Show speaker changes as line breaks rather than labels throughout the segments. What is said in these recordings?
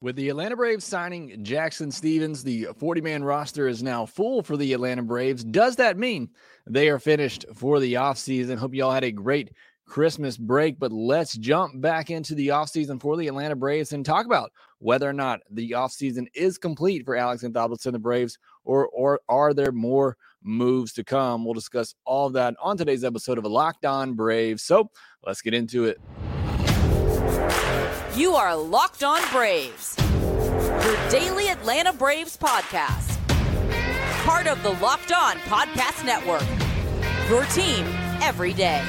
With the Atlanta Braves signing Jackson Stephens, the 40 man roster is now full for the Atlanta Braves. Does that mean they are finished for the offseason? Hope you all had a great Christmas break, but let's jump back into the offseason for the Atlanta Braves and talk about whether or not the offseason is complete for Alex Anthopoulos and the Braves, or, or are there more moves to come? We'll discuss all of that on today's episode of Locked On Braves. So let's get into it.
You are Locked On Braves, your daily Atlanta Braves podcast. Part of the Locked On Podcast Network, your team every day.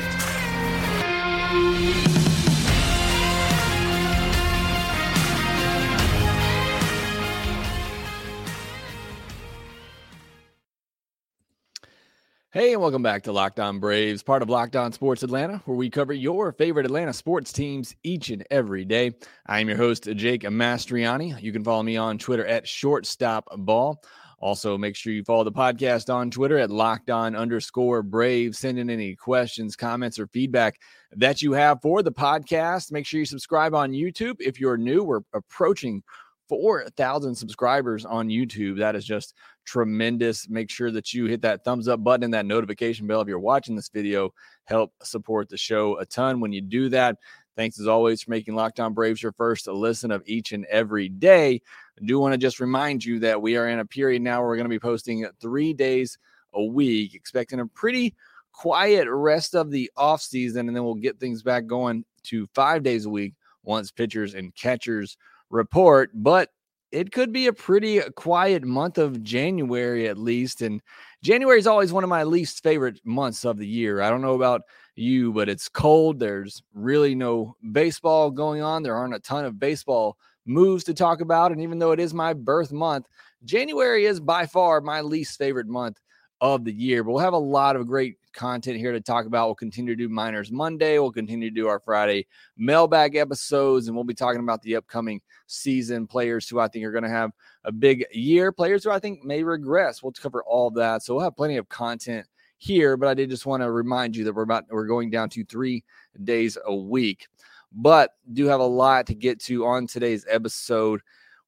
Hey, and welcome back to Locked On Braves, part of Locked On Sports Atlanta, where we cover your favorite Atlanta sports teams each and every day. I am your host, Jake Mastroianni. You can follow me on Twitter at shortstopball. Also, make sure you follow the podcast on Twitter at locked on underscore brave. Send in any questions, comments, or feedback that you have for the podcast. Make sure you subscribe on YouTube. If you're new, we're approaching 4,000 subscribers on YouTube. That is just tremendous. Make sure that you hit that thumbs up button and that notification bell if you're watching this video. Help support the show a ton when you do that. Thanks as always for making Locked On Braves your first listen of each and every day. I do want to just remind you that we are in a period now where we're going to be posting three days a week, expecting a pretty quiet rest of the off season, and then we'll get things back going to five days a week once pitchers and catchers report. But it could be a pretty uh, quiet month of January at least. And January is always one of my least favorite months of the year. I don't know about you, but it's cold. There's really no baseball going on. There aren't a ton of baseball moves to talk about. And even though it is my birth month, January is by far my least favorite month of the year. But we'll have a lot of great content here to talk about. We'll continue to do Minors Monday. We'll continue to do our Friday mailbag episodes, and we'll be talking about the upcoming season players who I think are going to have a big year, players who I think may regress. We'll cover all that. So we'll have plenty of content here, but I did just want to remind you that we're about we're going down to three days a week. But do have a lot to get to on today's episode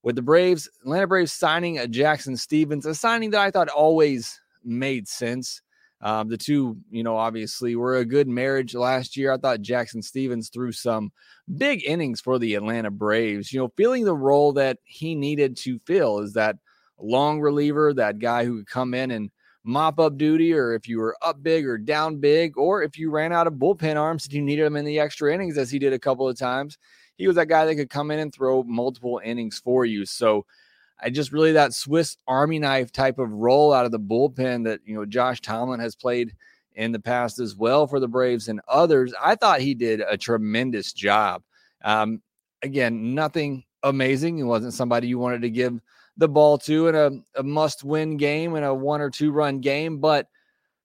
with the Braves, Atlanta Braves signing uh, a Jackson Stephens, a signing that I thought always made sense. Um, the two, you know, obviously were a good marriage last year. I thought Jackson Stephens threw some big innings for the Atlanta Braves, you know, feeling the role that he needed to fill is that long reliever, that guy who could come in and mop up duty, or if you were up big or down big, or if you ran out of bullpen arms and you needed him in the extra innings, as he did a couple of times, he was that guy that could come in and throw multiple innings for you. So, I just really that Swiss Army knife type of role out of the bullpen that you know Josh Tomlin has played in the past as well for the Braves and others. I thought he did a tremendous job. Um, again, nothing amazing. He wasn't somebody you wanted to give the ball to in a, a must win game in a one or two run game, but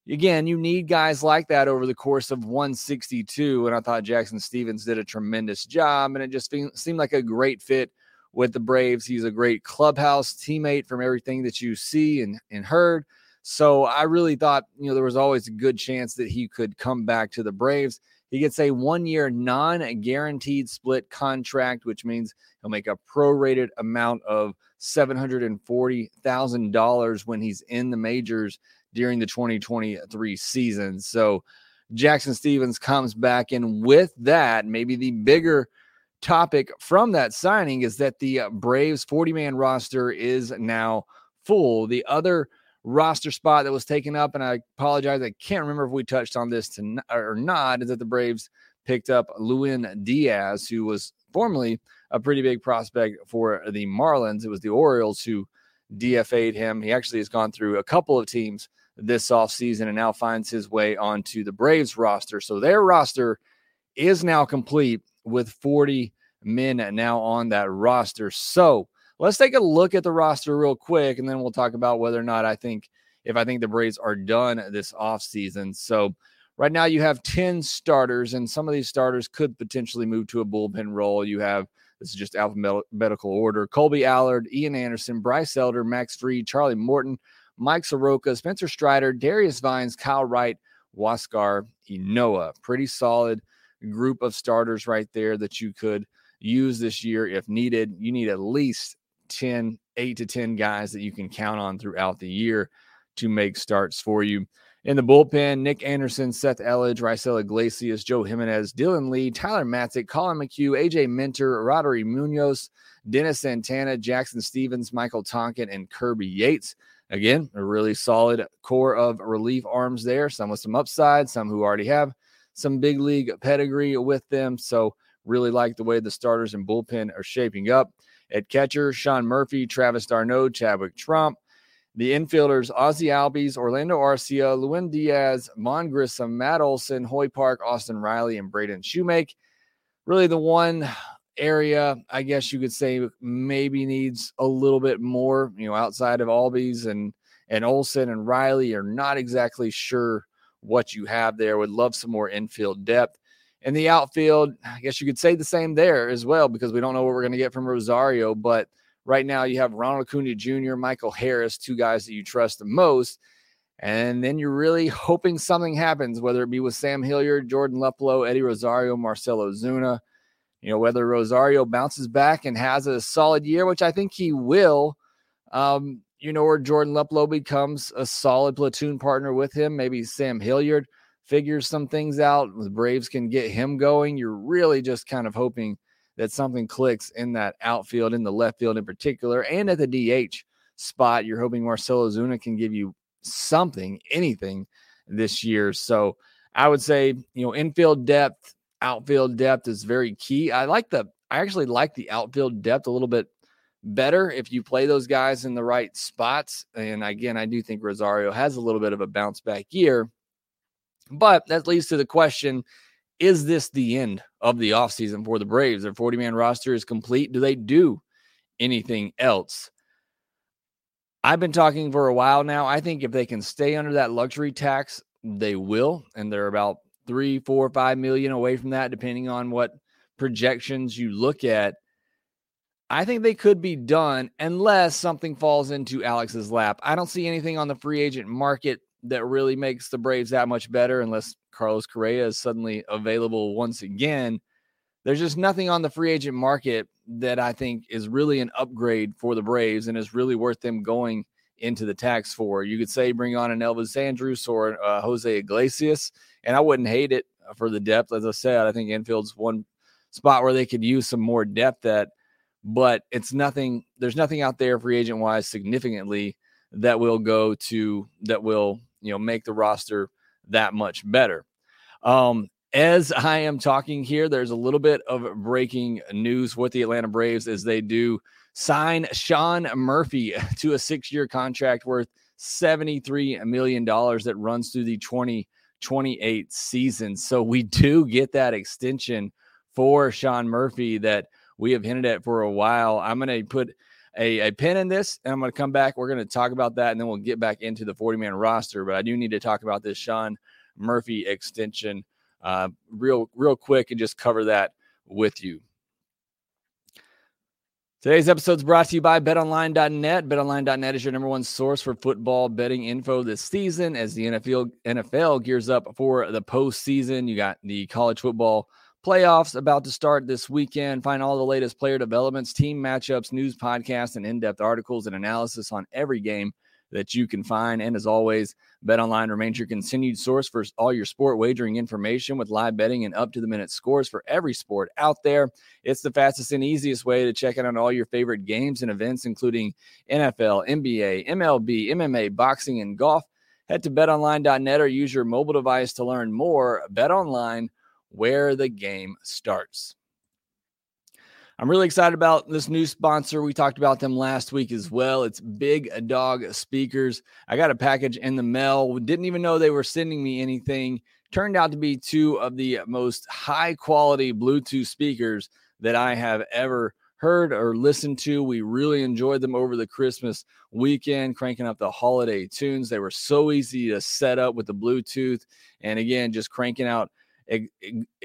again, you need guys like that over the course of 162. And I thought Jackson Stephens did a tremendous job, and it just seemed like a great fit with the Braves. He's a great clubhouse teammate from everything that you see and, and heard. So I really thought, you know, there was always a good chance that he could come back to the Braves. He gets a one year non guaranteed split contract, which means he'll make a prorated amount of $740,000 when he's in the majors during the 2023 season. So Jackson Stephens comes back, and with that, maybe the bigger topic from that signing is that the uh, Braves 40 man roster is now full. The other roster spot that was taken up, and I apologize, I can't remember if we touched on this or not, is that the Braves picked up Lewin Diaz, who was formerly a pretty big prospect for the Marlins. It was the Orioles who DFA'd him. He actually has gone through a couple of teams this offseason and now finds his way onto the Braves roster. So their roster is now complete with 40 men now on that roster. So let's take a look at the roster real quick, and then we'll talk about whether or not I think if I think the Braves are done this offseason. So right now you have 10 starters, and some of these starters could potentially move to a bullpen role. You have this is just alphabetical order. Kolby Allard, Ian Anderson, Bryce Elder, Max Fried, Charlie Morton, Mike Soroka, Spencer Strider, Darius Vines, Kyle Wright, Huascar Ynoa. Pretty solid group of starters right there that you could use this year if needed. You need at least 10, eight to 10 guys that you can count on throughout the year to make starts for you. In the bullpen, Nick Anderson, Seth Elledge, Raisel Iglesias, Joe Jimenez, Dylan Lee, Tyler Matzek, Collin McHugh, AJ Minter, Roddery Munoz, Dennis Santana, Jackson Stephens, Michael Tonkin, and Kirby Yates. Again, a really solid core of relief arms there, some with some upside, some who already have some big league pedigree with them. So, really like the way the starters and bullpen are shaping up. At catcher, Sean Murphy, Travis d'Arnaud, Chadwick Tromp. the infielders, Ozzie Albies, Orlando Arcia, Lewin Diaz, Vaughn Grissom, Matt Olson, Hoy Park, Austin Riley, and Braden Shewmake. Really, the one area I guess you could say maybe needs a little bit more, you know, outside of Albies and and Olson and Riley are not exactly sure what you have there. Would love some more infield depth. And the outfield, I guess you could say the same there as well, because we don't know what we're going to get from Rosario, but – Right now, you have Ronald Acuna Jr., Michael Harris, two guys that you trust the most. And then you're really hoping something happens, whether it be with Sam Hilliard, Jordan Luplow, Eddie Rosario, Marcell Ozuna. You know, whether Rosario bounces back and has a solid year, which I think he will. Um, you know, or Jordan Luplow becomes a solid platoon partner with him. Maybe Sam Hilliard figures some things out. The Braves can get him going. You're really just kind of hoping that something clicks in that outfield, in the left field in particular, and at the DH spot. You're hoping Marcell Ozuna can give you something, anything this year. So I would say, you know, infield depth, outfield depth is very key. I like the, I actually like the outfield depth a little bit better if you play those guys in the right spots. And again, I do think Rosario has a little bit of a bounce back year. But that leads to the question is this the end of the offseason for the Braves? Their 40 man roster is complete. Do they do anything else? I've been talking for a while now. I think if they can stay under that luxury tax, they will. And they're about three, four, five million away from that, depending on what projections you look at. I think they could be done unless something falls into Alex's lap. I don't see anything on the free agent market that really makes the Braves that much better unless Carlos Correa is suddenly available once again. There's just nothing on the free agent market that I think is really an upgrade for the Braves and is really worth them going into the tax for. You could say bring on an Elvis Andrus or uh, Jose Iglesias, and I wouldn't hate it for the depth. As I said, I think infield's one spot where they could use some more depth at, but it's nothing. There's nothing out there free agent wise significantly that will go to that will you know make the roster that much better. Um, as I am talking here, there's a little bit of breaking news with the Atlanta Braves as they do sign Sean Murphy to a six year contract worth $73 million that runs through the 2028 season. So we do get that extension for Sean Murphy that we have hinted at for a while. I'm going to put a, a pin in this and I'm going to come back. We're going to talk about that and then we'll get back into the 40 man roster. But I do need to talk about this Sean Murphy extension uh, real, real quick and just cover that with you. Today's episode is brought to you by betonline.net. Betonline.net is your number one source for football betting info this season as the NFL, NFL gears up for the postseason. You got the college football playoffs about to start this weekend. Find all the latest player developments, team matchups, news podcasts, and in depth articles and analysis on every game that you can find. And as always, BetOnline remains your continued source for all your sport wagering information with live betting and up to the minute scores for every sport out there. It's the fastest and easiest way to check out on all your favorite games and events, including NFL, NBA, MLB, MMA, boxing, and golf. Head to betonline.net or use your mobile device to learn more. BetOnline, where the game starts. I'm really excited about this new sponsor. We talked about them last week as well. It's Big Dog Speakers. I got a package in the mail. Didn't even know they were sending me anything. Turned out to be two of the most high quality Bluetooth speakers that I have ever heard or listened to. We really enjoyed them over the Christmas weekend, cranking up the holiday tunes. They were so easy to set up with the Bluetooth. And again, just cranking out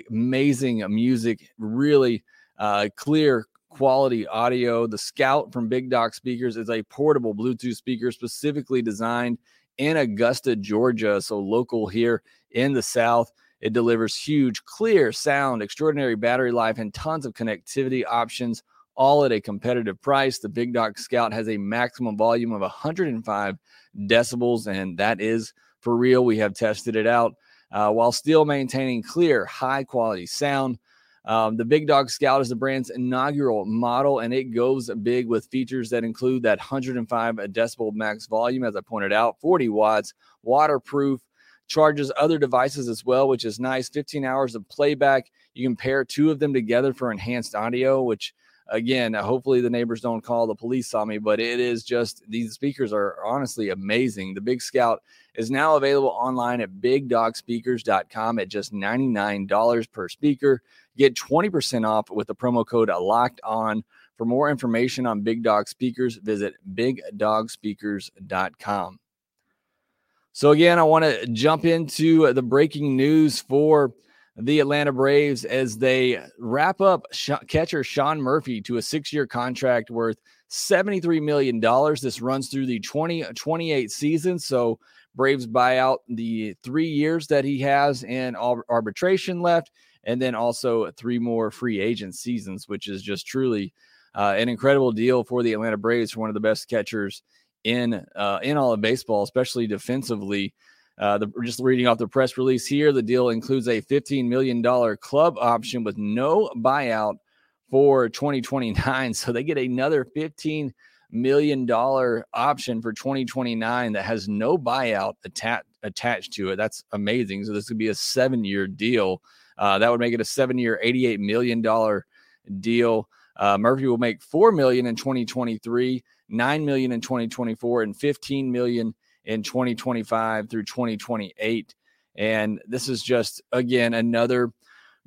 amazing music. Really uh, clear quality audio. The Scout from Big Dog Speakers is a portable Bluetooth speaker specifically designed in Augusta, Georgia, so local here in the South. It delivers huge, clear sound, extraordinary battery life, and tons of connectivity options, all at a competitive price. The Big Dog Scout has a maximum volume of 105 decibels, and that is for real. We have tested it out uh, while still maintaining clear, high quality sound. Um, the Big Dog Scout is the brand's inaugural model, and it goes big with features that include that 105 decibel max volume, as I pointed out, 40 watts, waterproof, charges other devices as well, which is nice. 15 hours of playback. You can pair two of them together for enhanced audio, which again, hopefully the neighbors don't call the police on me, but it is just these speakers are honestly amazing. The Big Scout is now available online at bigdogspeakers.com at just $99 per speaker. Get 20% off with the promo code locked on. For more information on Big Dog speakers, visit bigdogspeakers.com. So, again, I want to jump into the breaking news for the Atlanta Braves as they wrap up catcher Sean Murphy to a six year contract worth $73 million. This runs through the 2028 season. So, Braves buy out the three years that he has in arbitration left, and then also three more free agent seasons, which is just truly uh, an incredible deal for the Atlanta Braves for one of the best catchers in uh, in all of baseball, especially defensively. Uh, the, just reading off the press release here, the deal includes a $15 million club option with no buyout for 2029. So they get another $15 million option for 2029 that has no buyout atta- attached to it. That's amazing. So this could be a seven year deal. Uh, that would make it a seven year, $88 million deal. Uh, Murphy will make 4 million in 2023, 9 million in 2024, and $15 million in 2025 through 2028. And this is just, again, another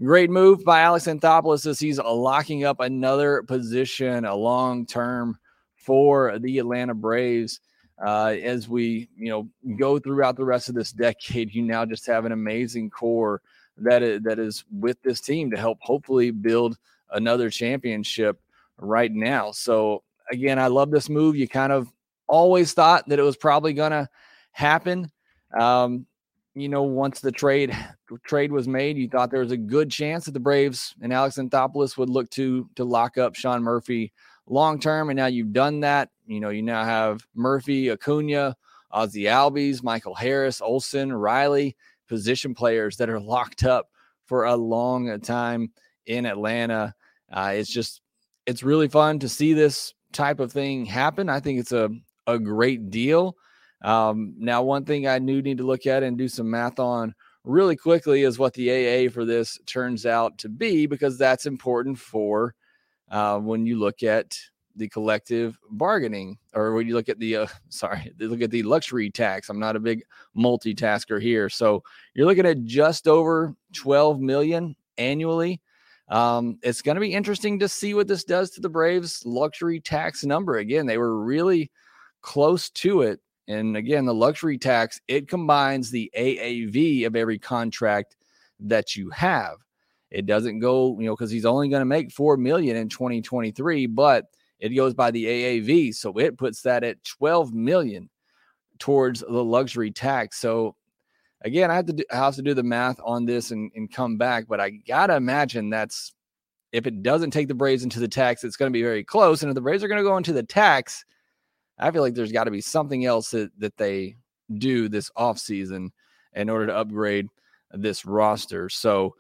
great move by Alex Anthopoulos as he's locking up another position, a long term for the Atlanta Braves. Uh, as we, you know, go throughout the rest of this decade, you now just have an amazing core that is, that is with this team to help hopefully build another championship right now. So again, I love this move. You kind of always thought that it was probably going to happen. Um, you know, once the trade trade was made, you thought there was a good chance that the Braves and Alex Anthopoulos would look to to lock up Sean Murphy long term, and now you've done that. You know, you now have Murphy, Acuna, Ozzie Albies, Michael Harris, Olson, Riley, position players that are locked up for a long time in Atlanta. Uh, it's just it's really fun to see this type of thing happen. I think it's a a great deal. Um, now, one thing I do need to look at and do some math on really quickly is what the AA for this turns out to be, because that's important for uh, when you look at the collective bargaining or when you look at the uh, sorry look at the luxury tax i'm not a big multitasker here so you're looking at just over 12 million annually um, it's going to be interesting to see what this does to the braves luxury tax number again they were really close to it. And again, the luxury tax, it combines the AAV of every contract that you have. It doesn't go, you know, because he's only going to make 4 million in 2023, but it goes by the AAV. So it puts that at 12 million towards the luxury tax. So again, I have to do, I have to do the math on this and, and come back, but I gotta imagine that's if it doesn't take the Braves into the tax, it's going to be very close. And if the Braves are going to go into the tax, I feel like there's got to be something else that, that they do this offseason in order to upgrade this roster. So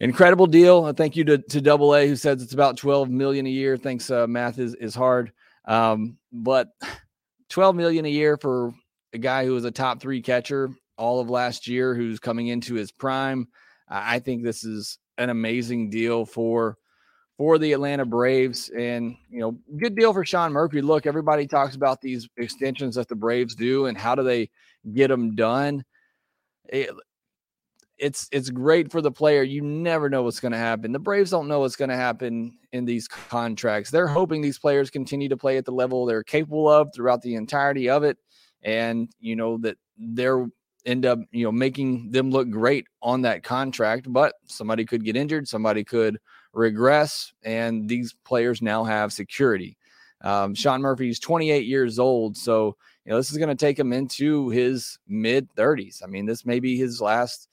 incredible deal. Thank you to, to double A who says it's about 12 million a year. Thanks. Uh, math is, is hard. Um, but 12 million a year for a guy who was a top three catcher all of last year, who's coming into his prime. I think this is an amazing deal for for the Atlanta Braves. And, you know, good deal for Sean Murphy. Look, everybody talks about these extensions that the Braves do and how do they get them done. Eh, it, it's it's great for the player. You never know what's going to happen. The Braves don't know what's going to happen in these contracts. They're hoping these players continue to play at the level they're capable of throughout the entirety of it, and you know that they're end up you know making them look great on that contract. But somebody could get injured. Somebody could regress, and these players now have security. Um, Sean Murphy's 28 years old, so you know this is going to take him into his mid 30s. I mean, this may be his last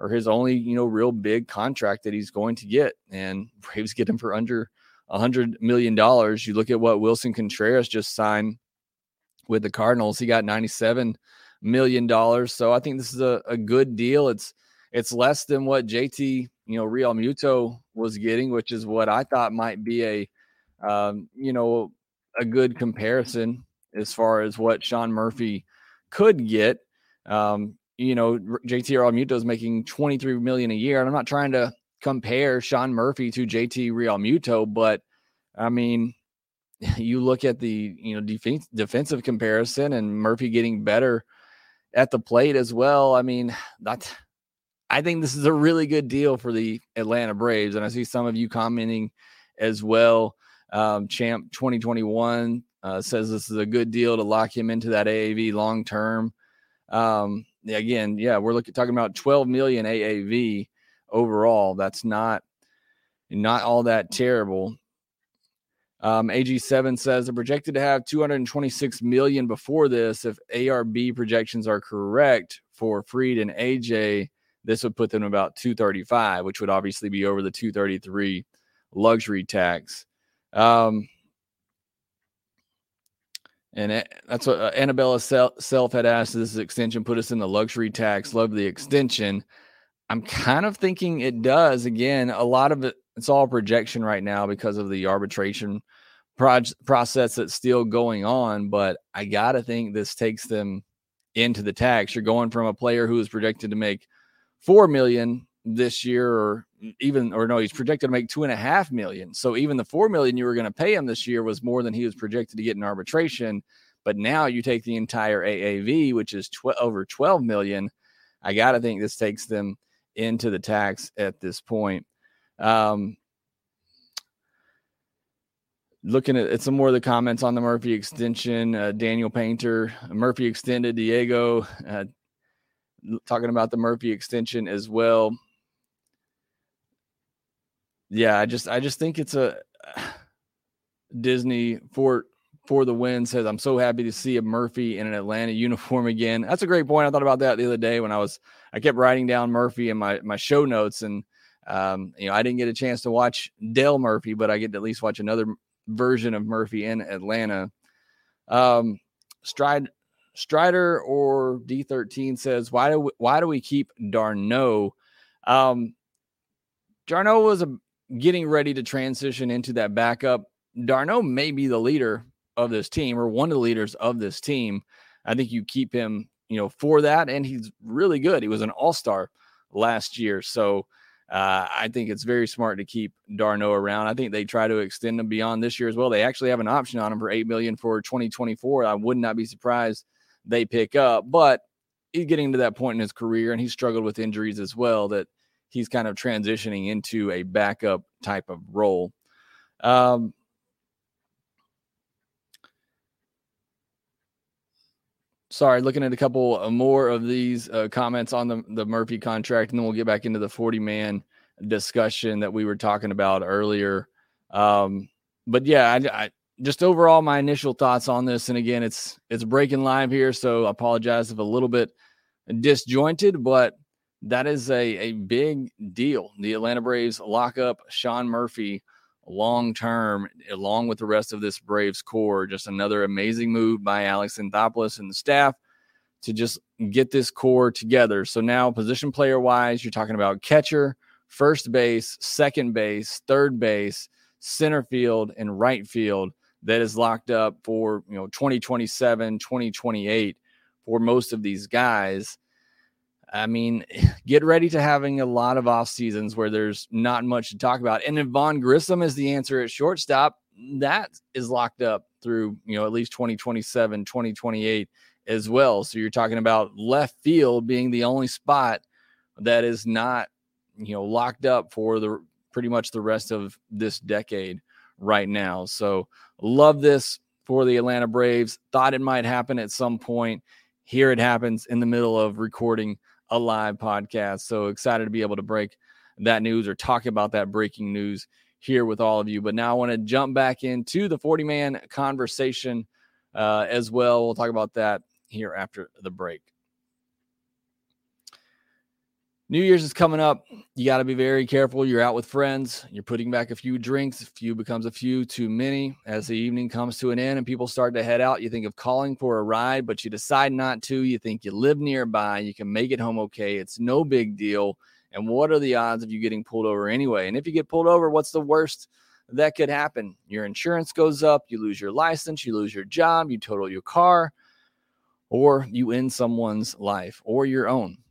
or his only, you know, real big contract that he's going to get. And Braves get him for under hundred million dollars. You look at what Willson Contreras just signed with the Cardinals. He got 97 million dollars. So I think this is a, a good deal. It's it's less than what JT, you know, Realmuto was getting, which is what I thought might be a um, you know, a good comparison as far as what Sean Murphy could get. Um, you know, JT Realmuto is making 23 million a year. And I'm not trying to compare Sean Murphy to JT Realmuto, but I mean, you look at the you know defensive comparison and Murphy getting better at the plate as well. I mean, that I think this is a really good deal for the Atlanta Braves, and I see some of you commenting as well. Um, Champ 2021 uh, says this is a good deal to lock him into that AAV long term. Um, again, yeah, we're looking talking about 12 million AAV overall. That's not not all that terrible. Um, AG7 says they're projected to have 226 million before this. If ARB projections are correct for Fried and AJ, this would put them about 235, which would obviously be over the 233 luxury tax. Um, and that's what uh, Annabella self had asked. This extension put us in the luxury tax. Love the extension. I'm kind of thinking it does. Again, a lot of it, it's all projection right now because of the arbitration process that's still going on. But I got to think this takes them into the tax. You're going from a player who is projected to make four million this year, or even, or no, he's projected to make two and a half million. So even the four million you were going to pay him this year was more than he was projected to get in arbitration. But now you take the entire AAV, which is tw- over 12 million. I got to think this takes them into the tax at this point. Um, looking at, at, some more of the comments on the Murphy extension, uh, Daniel Painter, Murphy extended, Diego uh, talking about the Murphy extension as well. Yeah, I just I just think it's a Disney for for the win says I'm so happy to see a Murphy in an Atlanta uniform again. That's a great point. I thought about that the other day when I was I kept writing down Murphy in my my show notes and um, you know I didn't get a chance to watch Dale Murphy, but I get to at least watch another version of Murphy in Atlanta. Um, Stride Strider or D13 says why do we, why do we keep d'Arnaud? Um, d'Arnaud was a, getting ready to transition into that backup. d'Arnaud may be the leader of this team or one of the leaders of this team. I think you keep him, you know, for that. And he's really good. He was an all star last year. So uh, I think it's very smart to keep d'Arnaud around. I think they try to extend him beyond this year as well. They actually have an option on him for eight million for 2024. I would not be surprised they pick up, but he's getting to that point in his career and he struggled with injuries as well that he's kind of transitioning into a backup type of role. Um, sorry, looking at a couple more of these uh, comments on the, the Murphy contract, and then we'll get back into the 40 man discussion that we were talking about earlier. Um, but yeah, I, I, just overall my initial thoughts on this, and again, it's it's breaking live here, so I apologize if a little bit disjointed, but that is a a big deal. The Atlanta Braves lock up Sean Murphy long term, along with the rest of this Braves core. Just another amazing move by Alex Anthopoulos and the staff to just get this core together. So now, position player wise, you're talking about catcher, first base, second base, third base, center field, and right field that is locked up for you know 2027 2028 for most of these guys I mean, get ready to having a lot of off seasons where there's not much to talk about. And if Vaughn Grissom is the answer at shortstop, that is locked up through, you know, at least 2027, 2028 as well. So you're talking about left field being the only spot that is not, you know, locked up for the pretty much the rest of this decade right now. So love this for the Atlanta Braves. Thought it might happen at some point. Here it happens in the middle of recording a live podcast. So excited to be able to break that news or talk about that breaking news here with all of you. But now I want to jump back into the 40 man conversation uh, as well. We'll talk about that here after the break. New Year's is coming up. You got to be very careful. You're out with friends. You're putting back a few drinks. A few becomes a few too many. As the evening comes to an end and people start to head out, you think of calling for a ride, but you decide not to. You think you live nearby. You can make it home okay. It's no big deal. And what are the odds of you getting pulled over anyway? And if you get pulled over, what's the worst that could happen? Your insurance goes up. You lose your license. You lose your job. You total your car, or you end someone's life or your own.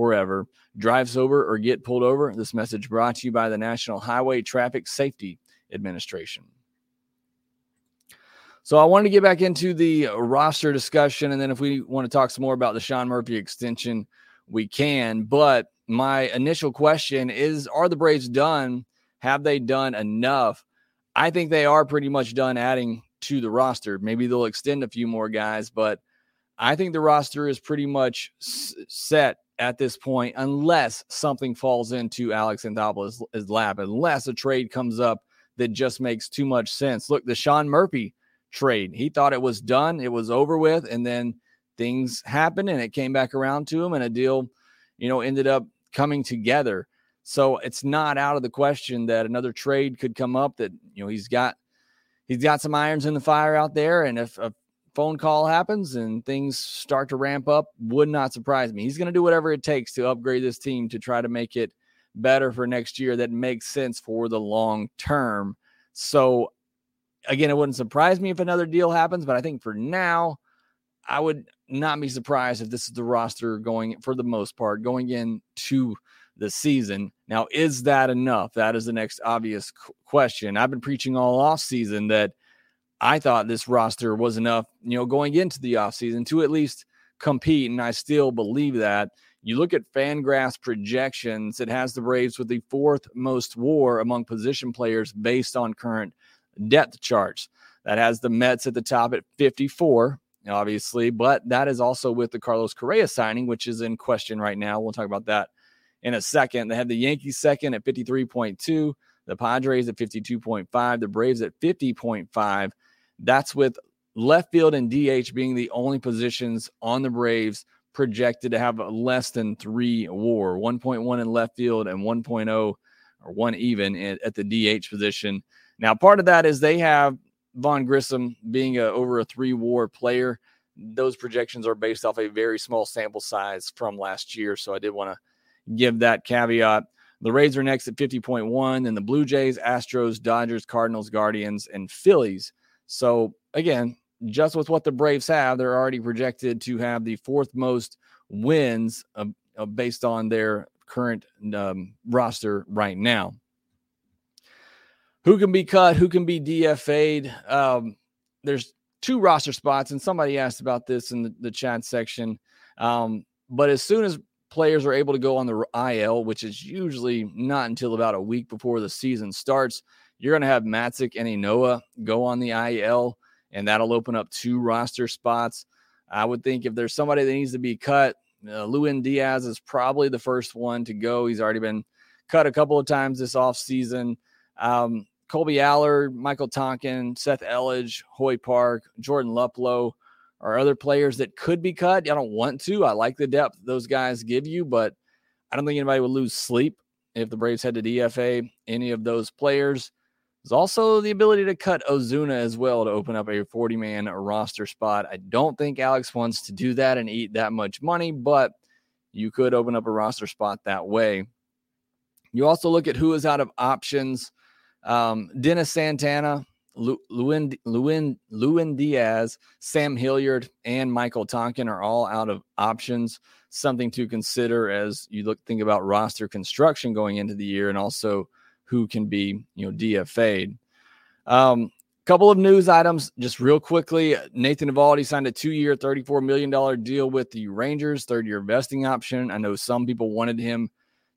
forever. Drive sober or get pulled over. This message brought to you by the National Highway Traffic Safety Administration. So I wanted to get back into the roster discussion, and then if we want to talk some more about the Sean Murphy extension, we can. But my initial question is: Are the Braves done? Have they done enough? I think they are pretty much done adding to the roster. Maybe they'll extend a few more guys, but I think the roster is pretty much set at this point, unless something falls into Alex Anthopoulos' lap, unless a trade comes up that just makes too much sense. Look, the Sean Murphy trade, he thought it was done, it was over with, and then things happened and it came back around to him, and a deal, you know, ended up coming together. So it's not out of the question that another trade could come up that, you know, he's got he's got some irons in the fire out there. And if phone call happens and things start to ramp up, would not surprise me. He's going to do whatever it takes to upgrade this team to try to make it better for next year that makes sense for the long term. So, again, it wouldn't surprise me if another deal happens, but I think for now, I would not be surprised if this is the roster going for the most part going into the season. Now, is that enough? That is the next obvious question. I've been preaching all off season that I thought this roster was enough, you know, going into the offseason to at least compete. And I still believe that. You look at Fangraphs projections, it has the Braves with the fourth most war among position players based on current depth charts. That has the Mets at the top at 54, obviously, but that is also with the Carlos Correa signing, which is in question right now. We'll talk about that in a second. They have the Yankees second at 53.2, the Padres at 52.5, the Braves at 50.5. That's with left field and DH being the only positions on the Braves projected to have less than three war 1.1 in left field and 1.0 or one even at the DH position. Now, part of that is they have Vaughn Grissom being a, over a three war player. Those projections are based off a very small sample size from last year. So I did want to give that caveat. The Rays are next at 50.1, and the Blue Jays, Astros, Dodgers, Cardinals, Guardians, and Phillies so again, just with what the Braves have, they're already projected to have the fourth most wins uh, uh, based on their current um, roster right now. Who can be cut? Who can be DFA'd? Um, there's two roster spots, and somebody asked about this in the, the chat section. Um, but as soon as players are able to go on the IL, which is usually not until about a week before the season starts, you're going to have Matzek and Ynoa go on the IL, and that'll open up two roster spots. I would think if there's somebody that needs to be cut, uh, Lewin Diaz is probably the first one to go. He's already been cut a couple of times this offseason. Um, Kolby Allard, Michael Tonkin, Seth Elledge, Hoy Park, Jordan Luplow are other players that could be cut. I don't want to. I like the depth those guys give you, but I don't think anybody would lose sleep if the Braves had to DFA any of those players. There's also the ability to cut Ozuna as well to open up a 40 man roster spot. I don't think Alex wants to do that and eat that much money, but you could open up a roster spot that way. You also look at who is out of options. Um, Dennis Santana, Lewin, Lewin, Lewin Diaz, Sam Hilliard, and Michael Tonkin are all out of options. Something to consider as you look think about roster construction going into the year, and also who can be, you know, DFA'd. Um, couple of news items just real quickly. Nathan Eovaldi signed a two-year, $34 million deal with the Rangers, third-year vesting option. I know some people wanted him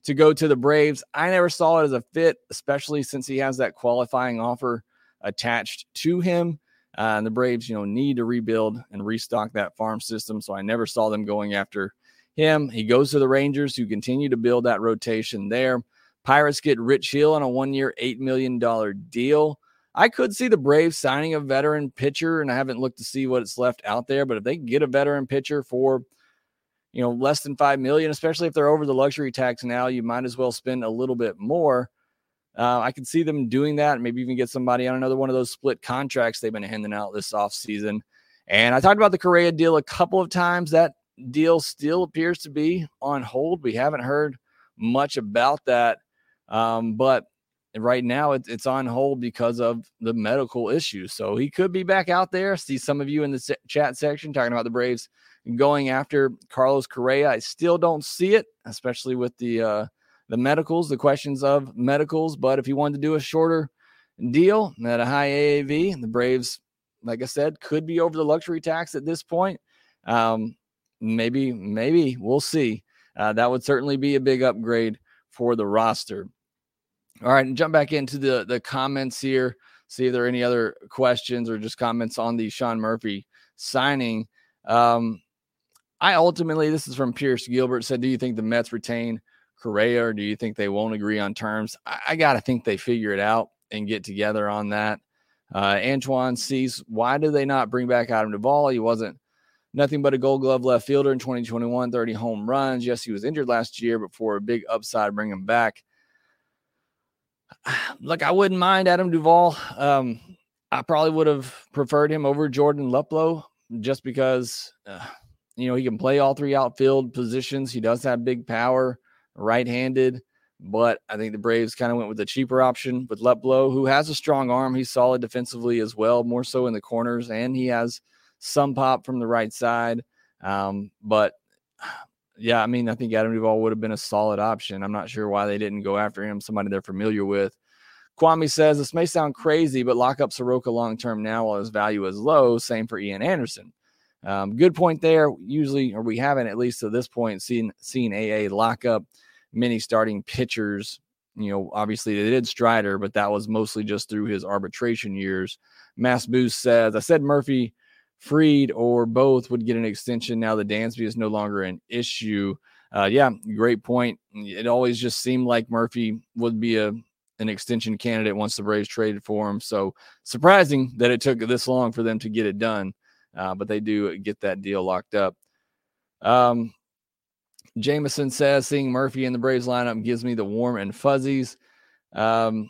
to go to the Braves. I never saw it as a fit, especially since he has that qualifying offer attached to him. Uh, and the Braves, you know, need to rebuild and restock that farm system. So I never saw them going after him. He goes to the Rangers, who continue to build that rotation there. Pirates get Rich Hill on a one year, $8 million deal. I could see the Braves signing a veteran pitcher, and I haven't looked to see what's left out there. But if they get a veteran pitcher for, you know, less than five million, especially if they're over the luxury tax now, you might as well spend a little bit more. Uh, I can see them doing that, maybe even get somebody on another one of those split contracts they've been handing out this offseason. And I talked about the Correa deal a couple of times. That deal still appears to be on hold. We haven't heard much about that. Um, but right now it, it's on hold because of the medical issues. So he could be back out there. See some of you in the se- chat section talking about the Braves going after Carlos Correa. I still don't see it, especially with the uh, the medicals, the questions of medicals. But if you wanted to do a shorter deal at a high AAV, the Braves, like I said, could be over the luxury tax at this point. Um, maybe, maybe we'll see. Uh, that would certainly be a big upgrade for the roster. All right, and jump back into the the comments here. See if there are any other questions or just comments on the Sean Murphy signing. Um, I ultimately, this is from Pierce Gilbert, said, Do you think the Mets retain Correa or do you think they won't agree on terms? I, I got to think they figure it out and get together on that. Uh, Antoine sees why do they not bring back Adam Duvall? He wasn't nothing but a gold glove left fielder in 2021, 30 home runs. Yes, he was injured last year, but for a big upside, bring him back. Look, I wouldn't mind Adam Duvall. Um, I probably would have preferred him over Jordan Luplow just because, uh, you know, he can play all three outfield positions. He does have big power, right handed. But I think the Braves kind of went with the cheaper option with Luplow, who has a strong arm. He's solid defensively as well, more so in the corners, and he has some pop from the right side. Um, but yeah, I mean, I think Adam Duvall would have been a solid option. I'm not sure why they didn't go after him, somebody they're familiar with. Kwame says this may sound crazy, but lock up Soroka long term now while his value is low. Same for Ian Anderson. Um, good point there. Usually, or we haven't at least to this point seen seen AA lock up many starting pitchers. You know, obviously they did Strider, but that was mostly just through his arbitration years. Mass Boost says, I said Murphy, Fried, or both would get an extension now the Dansby is no longer an issue. Uh, yeah, great point. It always just seemed like Murphy would be a an extension candidate once the Braves traded for him. So surprising that it took this long for them to get it done, uh, but they do get that deal locked up. Um, Jameson says seeing Murphy in the Braves lineup gives me the warm and fuzzies. Um,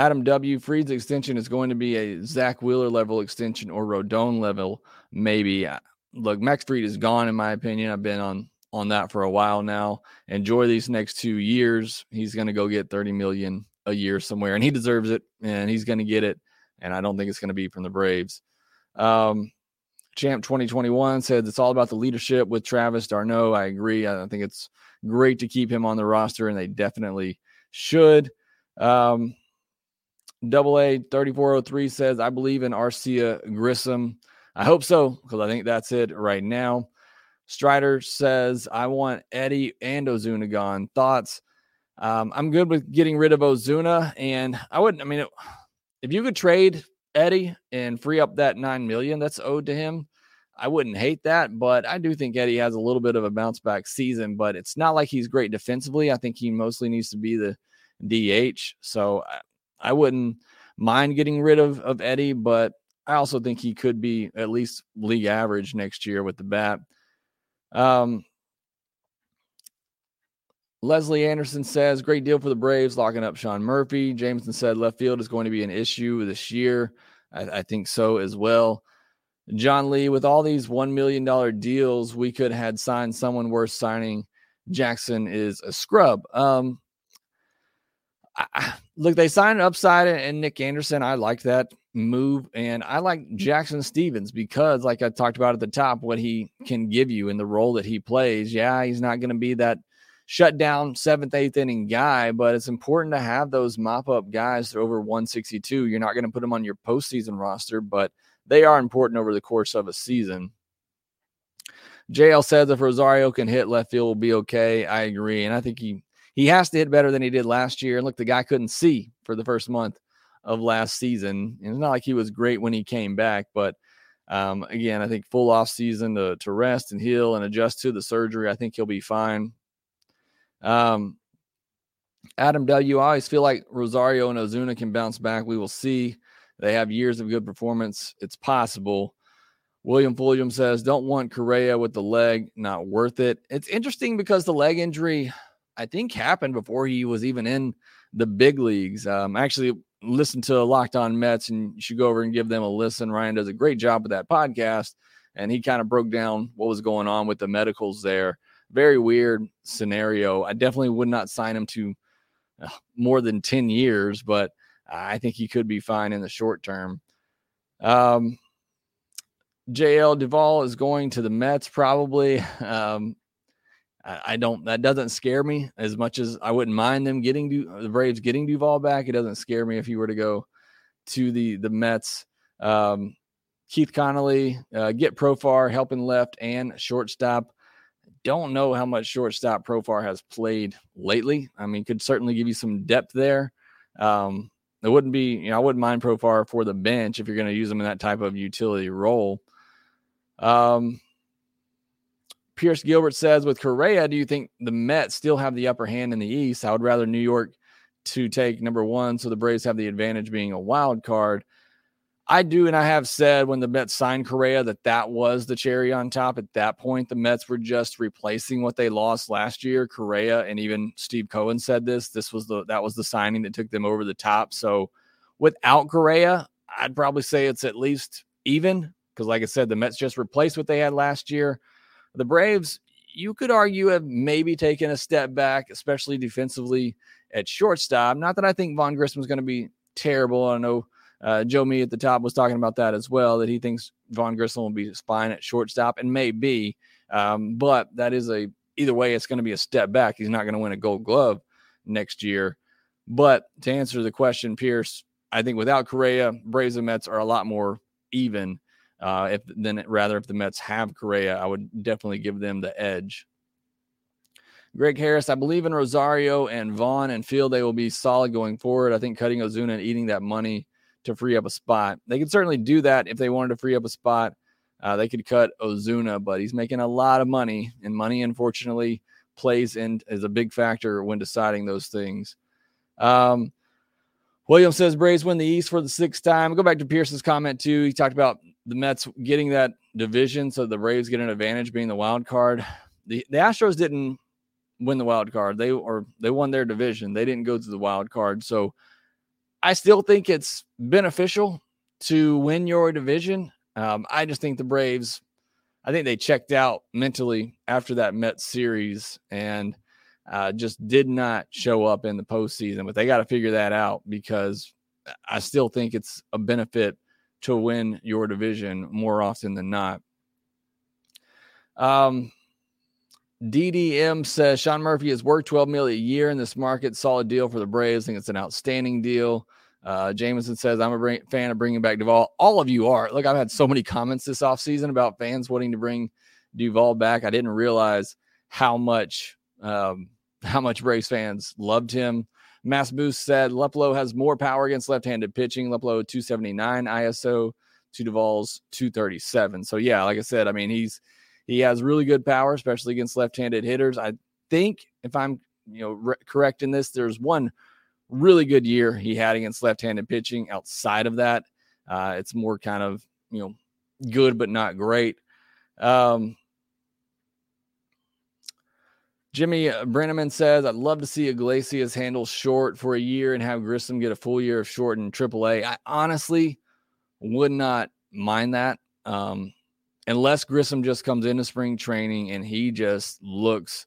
Adam W. Fried's extension is going to be a Zack Wheeler level extension or Rodon level, maybe. Look, Max Fried is gone, in my opinion. I've been on on that for a while now. Enjoy these next two years. He's going to go get 30 million a year somewhere, and he deserves it, and he's going to get it. And I don't think it's going to be from the Braves. Um, Champ 2021 said it's all about the leadership with Travis d'Arnaud. I agree. I think it's great to keep him on the roster, and they definitely should. Um, Double A 3403 says, I believe in Arcia Grissom. I hope so, because I think that's it right now. Strider says, I want Eddie and Ozuna gone. Thoughts? Um, I'm good with getting rid of Ozuna, and I wouldn't, I mean, if you could trade Eddie and free up that nine million that's owed to him, I wouldn't hate that. But I do think Eddie has a little bit of a bounce back season, but it's not like he's great defensively. I think he mostly needs to be the DH. So I, wouldn't mind getting rid of, of Eddie, but I also think he could be at least league average next year with the bat. Um, Leslie Anderson says, great deal for the Braves, locking up Sean Murphy. Jameson said left field is going to be an issue this year. I, I think so as well. John Lee, with all these $1 million deals, we could have had signed someone worth signing. Jackson is a scrub. Um, I, look, they signed Upside and Nick Anderson. I like that move. And I like Jackson Stephens because, like I talked about at the top, what he can give you in the role that he plays. Yeah, he's not going to be that – shut down seventh, eighth inning guy, but it's important to have those mop up guys over 162. You're not going to put them on your postseason roster, but they are important over the course of a season. JL says if Rosario can hit left field, will be okay. I agree, and I think he he has to hit better than he did last year. And look, the guy couldn't see for the first month of last season. And it's not like he was great when he came back, but um, again, I think full off season to to rest and heal and adjust to the surgery. I think he'll be fine. Um, Adam W. I always feel like Rosario and Ozuna can bounce back. We will see. They have years of good performance. It's possible. William Fulham says, don't want Correa with the leg, not worth it. It's interesting because the leg injury, I think, happened before he was even in the big leagues. Um, actually, listen to Locked On Mets, and you should go over and give them a listen. Ryan does a great job with that podcast, and he kind of broke down what was going on with the medicals there. Very weird scenario. I definitely would not sign him to uh, more than 10 years, but I think he could be fine in the short term. Um, JL Duvall is going to the Mets probably. Um, I, don't. That doesn't scare me as much as I wouldn't mind them getting du, the Braves getting Duvall back. It doesn't scare me if he were to go to the the Mets. Um, Keith Connolly uh, get Profar helping left and shortstop. Don't know how much shortstop Profar has played lately. I mean, could certainly give you some depth there. Um, it wouldn't be, you know, I wouldn't mind Profar for the bench if you're going to use him in that type of utility role. Um, Pierce Gilbert says, with Correa, do you think the Mets still have the upper hand in the East? I would rather New York to take number one, so the Braves have the advantage being a wild card. I do, and I have said when the Mets signed Correa that that was the cherry on top. At that point, the Mets were just replacing what they lost last year. Correa and even Steve Cohen said this. This was the that was the signing that took them over the top. So, without Correa, I'd probably say it's at least even because, like I said, the Mets just replaced what they had last year. The Braves, you could argue, have maybe taken a step back, especially defensively at shortstop. Not that I think Vaughn Grissom is going to be terrible. I know uh, Joe Me at the top was talking about that as well, that he thinks Vaughn Grissom will be fine at shortstop and may be. Um, but that is a either way, it's going to be a step back. He's not going to win a gold glove next year. But to answer the question, Pierce, I think without Correa, Braves and Mets are a lot more even uh, if then rather if the Mets have Correa, I would definitely give them the edge. Greg Harris, I believe in Rosario and Vaughn and feel they will be solid going forward. I think cutting Ozuna and eating that money to free up a spot. They could certainly do that if they wanted to free up a spot. Uh, they could cut Ozuna, but he's making a lot of money, and money, unfortunately, plays in as a big factor when deciding those things. Um, William says Braves win the East for the sixth time. Go back to Pierce's comment too. He talked about the Mets getting that division, so the Braves get an advantage being the wild card. The the Astros didn't win the wild card. They or they won their division. They didn't go to the wild card. So I still think it's beneficial to win your division. Um, I just think the Braves, I think they checked out mentally after that Mets series and uh, just did not show up in the postseason. But they got to figure that out because I still think it's a benefit to win your division more often than not. Um, DDM says Sean Murphy has worked 12 million a year in this market. Solid deal for the Braves. I think it's an outstanding deal. Uh, Jameson says, I'm a bring, fan of bringing back Duvall. All of you are. Look, I've had so many comments this offseason about fans wanting to bring Duvall back. I didn't realize how much um, how much Braves fans loved him. Mass Boost said Luplow has more power against left-handed pitching. Luplow 279 ISO to Duvall's 237. So yeah, like I said, I mean he's he has really good power, especially against left-handed hitters. I think if I'm you know re- correct in this, there's one really good year he had against left-handed pitching. Outside of that, uh, it's more kind of you know good but not great. Um, Jimmy uh, Brenneman says, I'd love to see Iglesias handle short for a year and have Grissom get a full year of short in AAA. I honestly would not mind that. Um, unless Grissom just comes into spring training and he just looks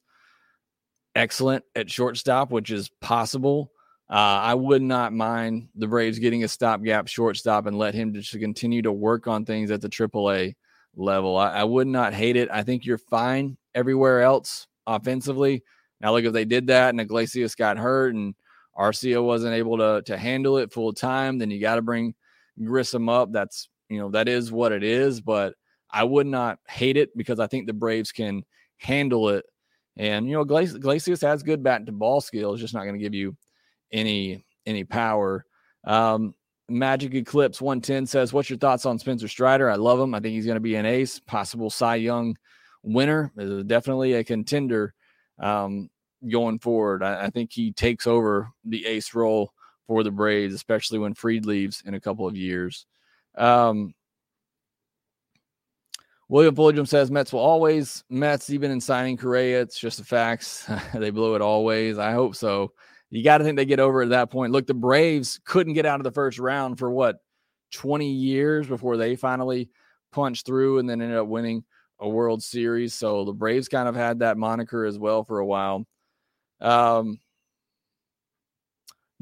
excellent at shortstop, which is possible. Uh, I would not mind the Braves getting a stopgap shortstop and let him just continue to work on things at the AAA level. I, I would not hate it. I think you're fine everywhere else offensively. Now, look, if they did that and Iglesias got hurt and Arcia wasn't able to, to handle it full time, then you got to bring Grissom up. That's, you know, that is what it is. But I would not hate it because I think the Braves can handle it. And you know, Iglesias has good bat to ball skills, just not going to give you any any power. Um, Magic Eclipse 110 says, What's your thoughts on Spencer Strider? I love him. I think he's going to be an ace, possible Cy Young winner. Is definitely a contender um, going forward. I, I, think he takes over the ace role for the Braves, especially when Fried leaves in a couple of years. Um, William Fulgham says Mets will always Mets even in signing Correa. It's just the facts. they blow it always. I hope so you got to think they get over at that point. Look, the Braves couldn't get out of the first round for what 20 years before they finally punched through and then ended up winning a World Series. So the Braves kind of had that moniker as well for a while. Um,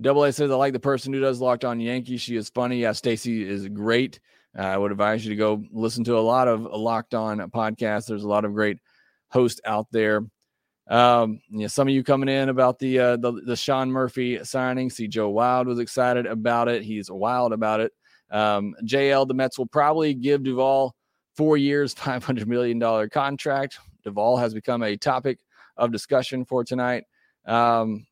Double A says, I like the person who does Locked On Yankees. She is funny. Yeah, Stacey is great. Uh, I would advise you to go listen to a lot of Locked On podcasts. There's a lot of great hosts out there. Um, yeah, some of you coming in about the uh, the, the Sean Murphy signing. See, Joe Wild was excited about it. He's wild about it. Um, JL, the Mets will probably give Duvall four years, five hundred million dollar contract. Duvall has become a topic of discussion for tonight. Um,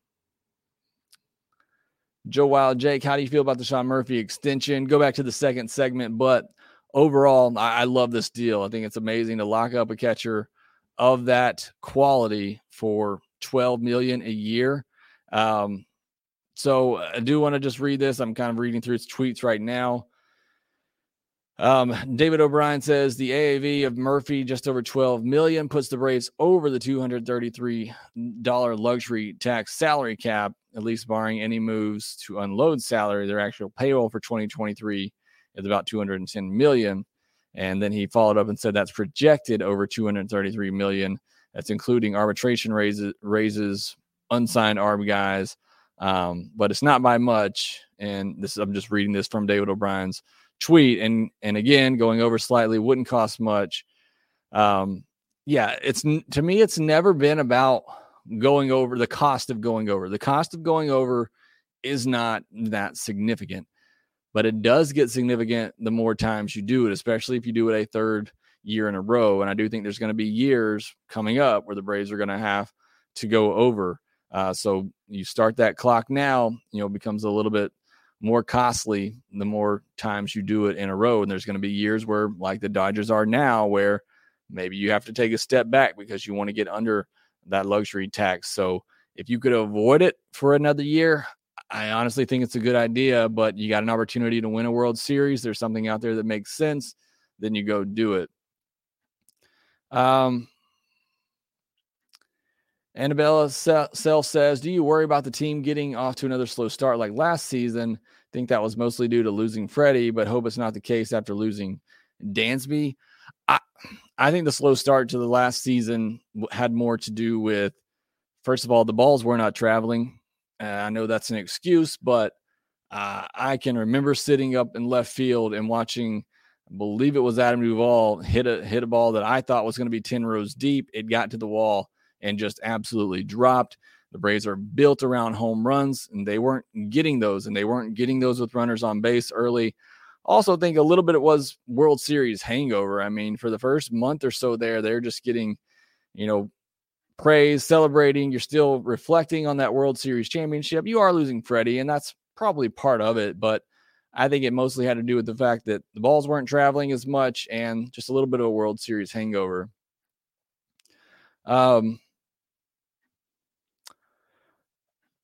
Joe Wild, Jake, how do you feel about the Sean Murphy extension? Go back to the second segment, but overall, I, I love this deal. I think it's amazing to lock up a catcher of that quality for 12 million a year. Um, so I do want to just read this. I'm kind of reading through his tweets right now. Um, David O'Brien says the AAV of Murphy just over 12 million puts the Braves over the $233 luxury tax salary cap, at least barring any moves to unload salary. Their actual payroll for 2023 is about 210 million. And then he followed up and said that's projected over 233 million. That's including arbitration raises, raises unsigned ARB guys, um, but it's not by much. And this I'm just reading this from David O'Brien's tweet. And and again, going over slightly wouldn't cost much. Um, yeah, it's to me, it's never been about going over the cost of going over. The cost of going over is not that significant but it does get significant the more times you do it, especially if you do it a third year in a row. And I do think there's going to be years coming up where the Braves are going to have to go over. Uh, so you start that clock now, you know, becomes a little bit more costly the more times you do it in a row. And there's going to be years where, like the Dodgers are now, where maybe you have to take a step back because you want to get under that luxury tax. So if you could avoid it for another year, I honestly think it's a good idea, but you got an opportunity to win a World Series. There's something out there that makes sense, then you go do it. Um, Annabella Self says, Do you worry about the team getting off to another slow start like last season? Think that was mostly due to losing Freddie, but hope it's not the case after losing Dansby. I, I think the slow start to the last season had more to do with, first of all, the balls were not traveling. Uh, I know that's an excuse, but uh, I can remember sitting up in left field and watching. Believe it was Adam Duvall hit a hit a ball that I thought was going to be ten rows deep. It got to the wall and just absolutely dropped. The Braves are built around home runs, and they weren't getting those, and they weren't getting those with runners on base early. Also, think a little bit it was World Series hangover. I mean, for the first month or so there, they're just getting, you know, praise, celebrating. You're still reflecting on that World Series championship. You are losing Freddie, and that's probably part of it. But I think it mostly had to do with the fact that the balls weren't traveling as much and just a little bit of a World Series hangover. Um,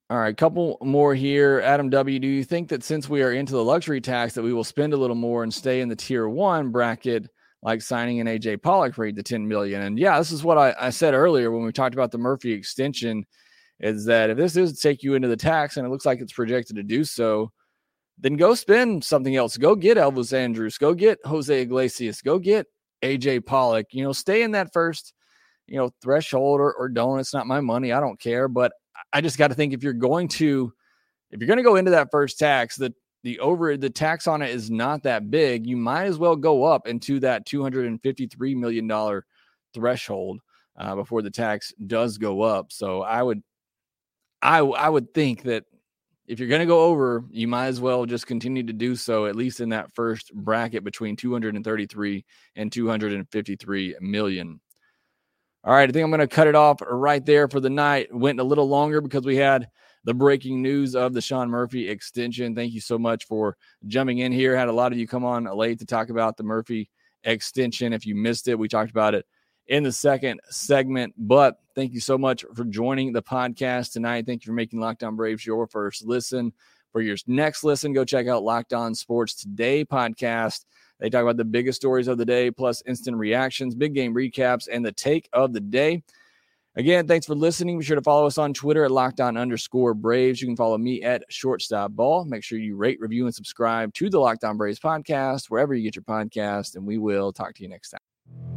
all right, couple more here. Adam W. Do you think that since we are into the luxury tax, that we will spend a little more and stay in the tier one bracket like signing an AJ Pollock for eight to 10 million. And yeah, this is what I, I said earlier when we talked about the Murphy extension is that if this is take you into the tax and it looks like it's projected to do so, then go spend something else. Go get Elvis Andrus, Go get Jose Iglesias. Go get AJ Pollock. You know, stay in that first, you know, threshold or, or don't. It's not my money. I don't care. But I just got to think if you're going to, if you're going to go into that first tax, the the over the tax on it is not that big, you might as well go up into that $253 million threshold uh, before the tax does go up. So I would, I, I would think that if you're going to go over, you might as well just continue to do so, at least in that first bracket between 233 and 253 million. All right, I think I'm going to cut it off right there for the night. Went a little longer because we had the breaking news of the Sean Murphy extension. Thank you so much for jumping in here. Had a lot of you come on late to talk about the Murphy extension. If you missed it, we talked about it in the second segment. But thank you so much for joining the podcast tonight. Thank you for making Locked On Braves your first listen. For your next listen, go check out Locked On Sports Today podcast. They talk about the biggest stories of the day, plus instant reactions, big game recaps, and the take of the day. Again, thanks for listening. Be sure to follow us on Twitter at locked on underscore Braves. You can follow me at shortstop ball. Make sure you rate, review, and subscribe to the Locked On Braves podcast, wherever you get your podcast. And we will talk to you next time.